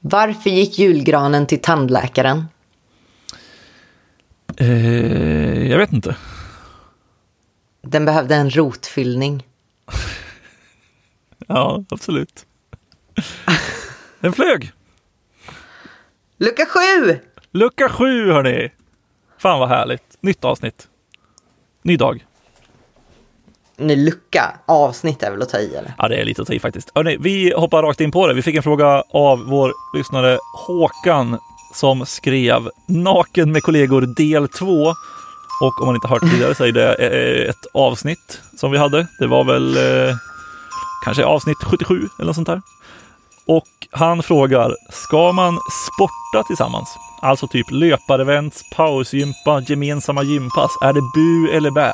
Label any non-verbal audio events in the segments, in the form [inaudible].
Varför gick julgranen till tandläkaren? Eh, jag vet inte. Den behövde en rotfyllning. [laughs] Ja, absolut. Den flög. Lucka sju! Lucka sju hörni! Fan vad härligt. Nytt avsnitt. Ny dag. Ny lucka. Avsnitt är väl att ta i eller? Ja, det är lite att ta i faktiskt. Hörrni, vi hoppar rakt in på det. Vi fick en fråga av vår lyssnare Håkan som skrev Naken med kollegor del 2. Och om man inte hört tidigare så är det eh, ett avsnitt som vi hade. Det var väl eh, kanske avsnitt 77 eller något sånt där. Och han frågar, ska man sporta tillsammans? Alltså typ löparevents, pausgympa, gemensamma gympass. Är det bu eller bä?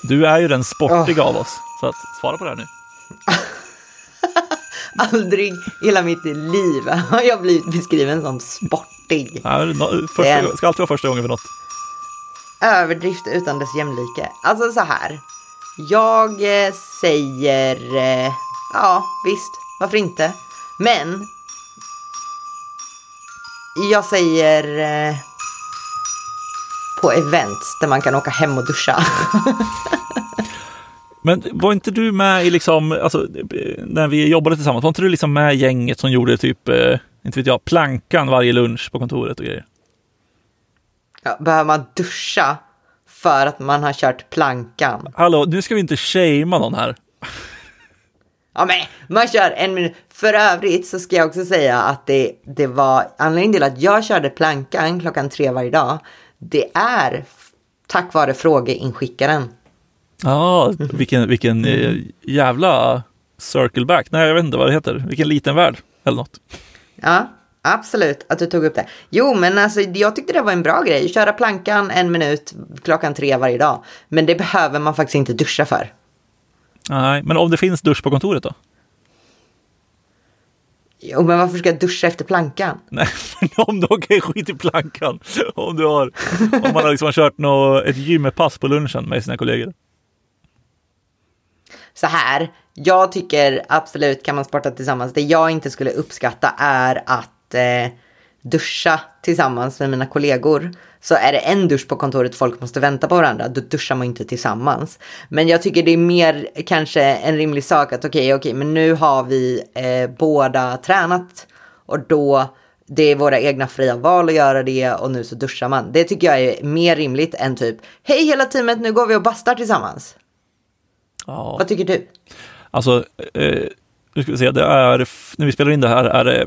Du är ju den sportiga av oss, så att svara på det här nu. [laughs] Aldrig i hela mitt liv har jag blivit beskriven som sportig. Första, Det ska alltid vara första gången för något. Överdrift utan dess jämlike. Alltså så här. Jag eh, säger, eh, ja visst, varför inte? Men jag säger eh, på events där man kan åka hem och duscha. [laughs] Men var inte du med i liksom, alltså, när vi jobbade tillsammans, var inte du liksom med i gänget som gjorde typ, eh, inte vet jag, plankan varje lunch på kontoret och grejer? Ja, behöver man duscha för att man har kört plankan? Hallå, nu ska vi inte shamea någon här. Ja men man kör en minut. För övrigt så ska jag också säga att det, det var anledningen till att jag körde plankan klockan tre varje dag. Det är tack vare frågeinskickaren. Ja, vilken, vilken eh, jävla circle back. Nej, jag vet inte vad det heter. Vilken liten värld eller något. Ja, absolut att du tog upp det. Jo, men alltså jag tyckte det var en bra grej. Köra plankan en minut klockan tre varje dag. Men det behöver man faktiskt inte duscha för. Nej, men om det finns dusch på kontoret då? Jo, men varför ska jag duscha efter plankan? [laughs] Nej, men om du åker skit i plankan. Om du har, om man har liksom kört nå, ett gymmepass på lunchen med sina kollegor. så här, jag tycker absolut kan man sporta tillsammans. Det jag inte skulle uppskatta är att eh, duscha tillsammans med mina kollegor. Så är det en dusch på kontoret folk måste vänta på varandra, då duschar man inte tillsammans. Men jag tycker det är mer kanske en rimlig sak att okej, okej, men nu har vi eh, båda tränat och då det är våra egna fria val att göra det och nu så duschar man. Det tycker jag är mer rimligt än typ, hej hela teamet, nu går vi och bastar tillsammans. Ja, Vad tycker du? alltså, eh, nu ska vi se, det är, när vi spelar in det här är det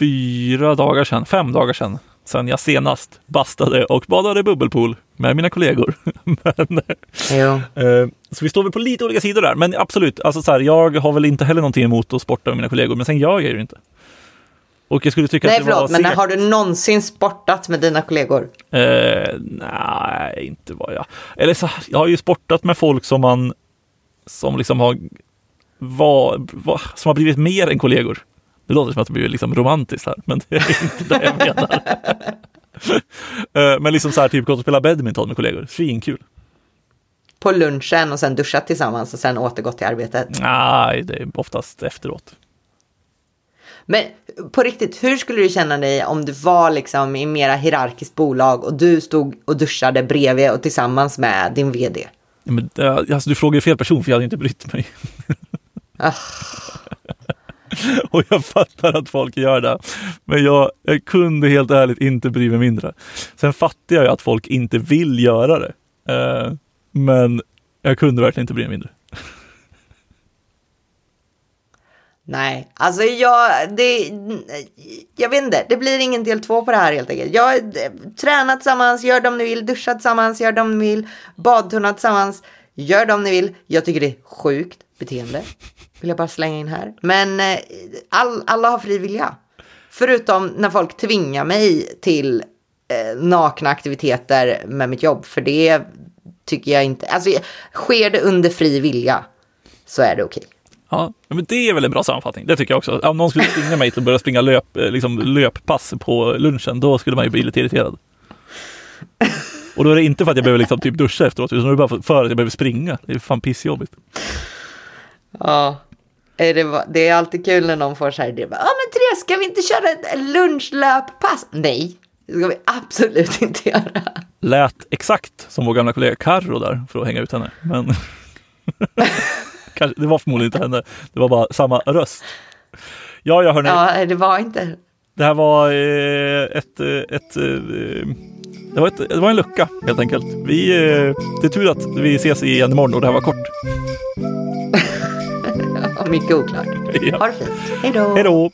fyra dagar sedan, fem dagar sedan, sedan jag senast bastade och badade bubbelpool med mina kollegor. [laughs] Men, Jo. Eh, Så vi står väl på lite olika sidor där. Men absolut, alltså så här, jag har väl inte heller någonting emot att sporta med mina kollegor, men sen gör jag ju inte. Och jag skulle tycka Nej att det var förlåt, men segt. har du någonsin sportat med dina kollegor? Eh, nej, inte vad jag... Eller så, jag har ju sportat med folk som man... Som liksom har... Var, var, som har blivit mer än kollegor. Det låter som att det blir liksom romantiskt här, men det är inte det jag menar. [laughs] Eh, men liksom så här, typ gått och spela badminton med kollegor. Svinkul. På lunchen och sen duschat tillsammans och sen återgått till arbetet. Nej, det är oftast efteråt. Men på riktigt, hur skulle du känna dig om du var liksom i mera hierarkiskt bolag och du stod och duschade bredvid och tillsammans med din vd? Men, eh, alltså, du frågar fel person för jag hade inte brytt mig. [laughs] Och jag fattar att folk gör det. Men jag, jag kunde helt ärligt inte bry mig mindre. Sen fattar jag ju att folk inte vill göra det. Eh, men jag kunde verkligen inte bry mig mindre. Nej, alltså jag, det, jag vet inte, det blir ingen del två på det här helt enkelt. Jag har eh, tränat tillsammans, gör det om ni vill, duschat tillsammans, gör det om ni vill, badtunnat tillsammans, gör det om ni vill. Jag tycker det är sjukt beteende, vill jag bara slänga in här. Men eh, all, alla har fri vilja. Förutom när folk tvingar mig till eh, nakna aktiviteter med mitt jobb, för det tycker jag inte, alltså sker det under fri vilja så är det okej. Ja, men det är väl en bra sammanfattning. Det tycker jag också. Om någon skulle tvinga mig till att börja springa löp, eh, liksom löppass på lunchen, då skulle man ju bli lite irriterad. Och då är det inte för att jag behöver liksom typ duscha efteråt, utan det är bara för att jag behöver springa. Det är fan pissjobbigt. Ja. Är det, det är alltid kul när någon får så här, det bara, ja men Therese, ska vi inte köra ett lunchlöppass? Nej, det ska vi absolut [laughs] inte göra. Lät exakt som vår gamla kollega Carro där, för att hänga ut henne. Men [laughs] det var förmodligen inte henne, det var bara samma röst. Ja, jag hörni. Ja, det var inte. Det här var eh, ett, eh, ett, eh, det, var ett, det var en lucka helt enkelt. Vi, eh, det är tur att vi ses igen imorgon och det här var kort. Mycket oklart. Ja. Ha det fint. Hej då. Hej då!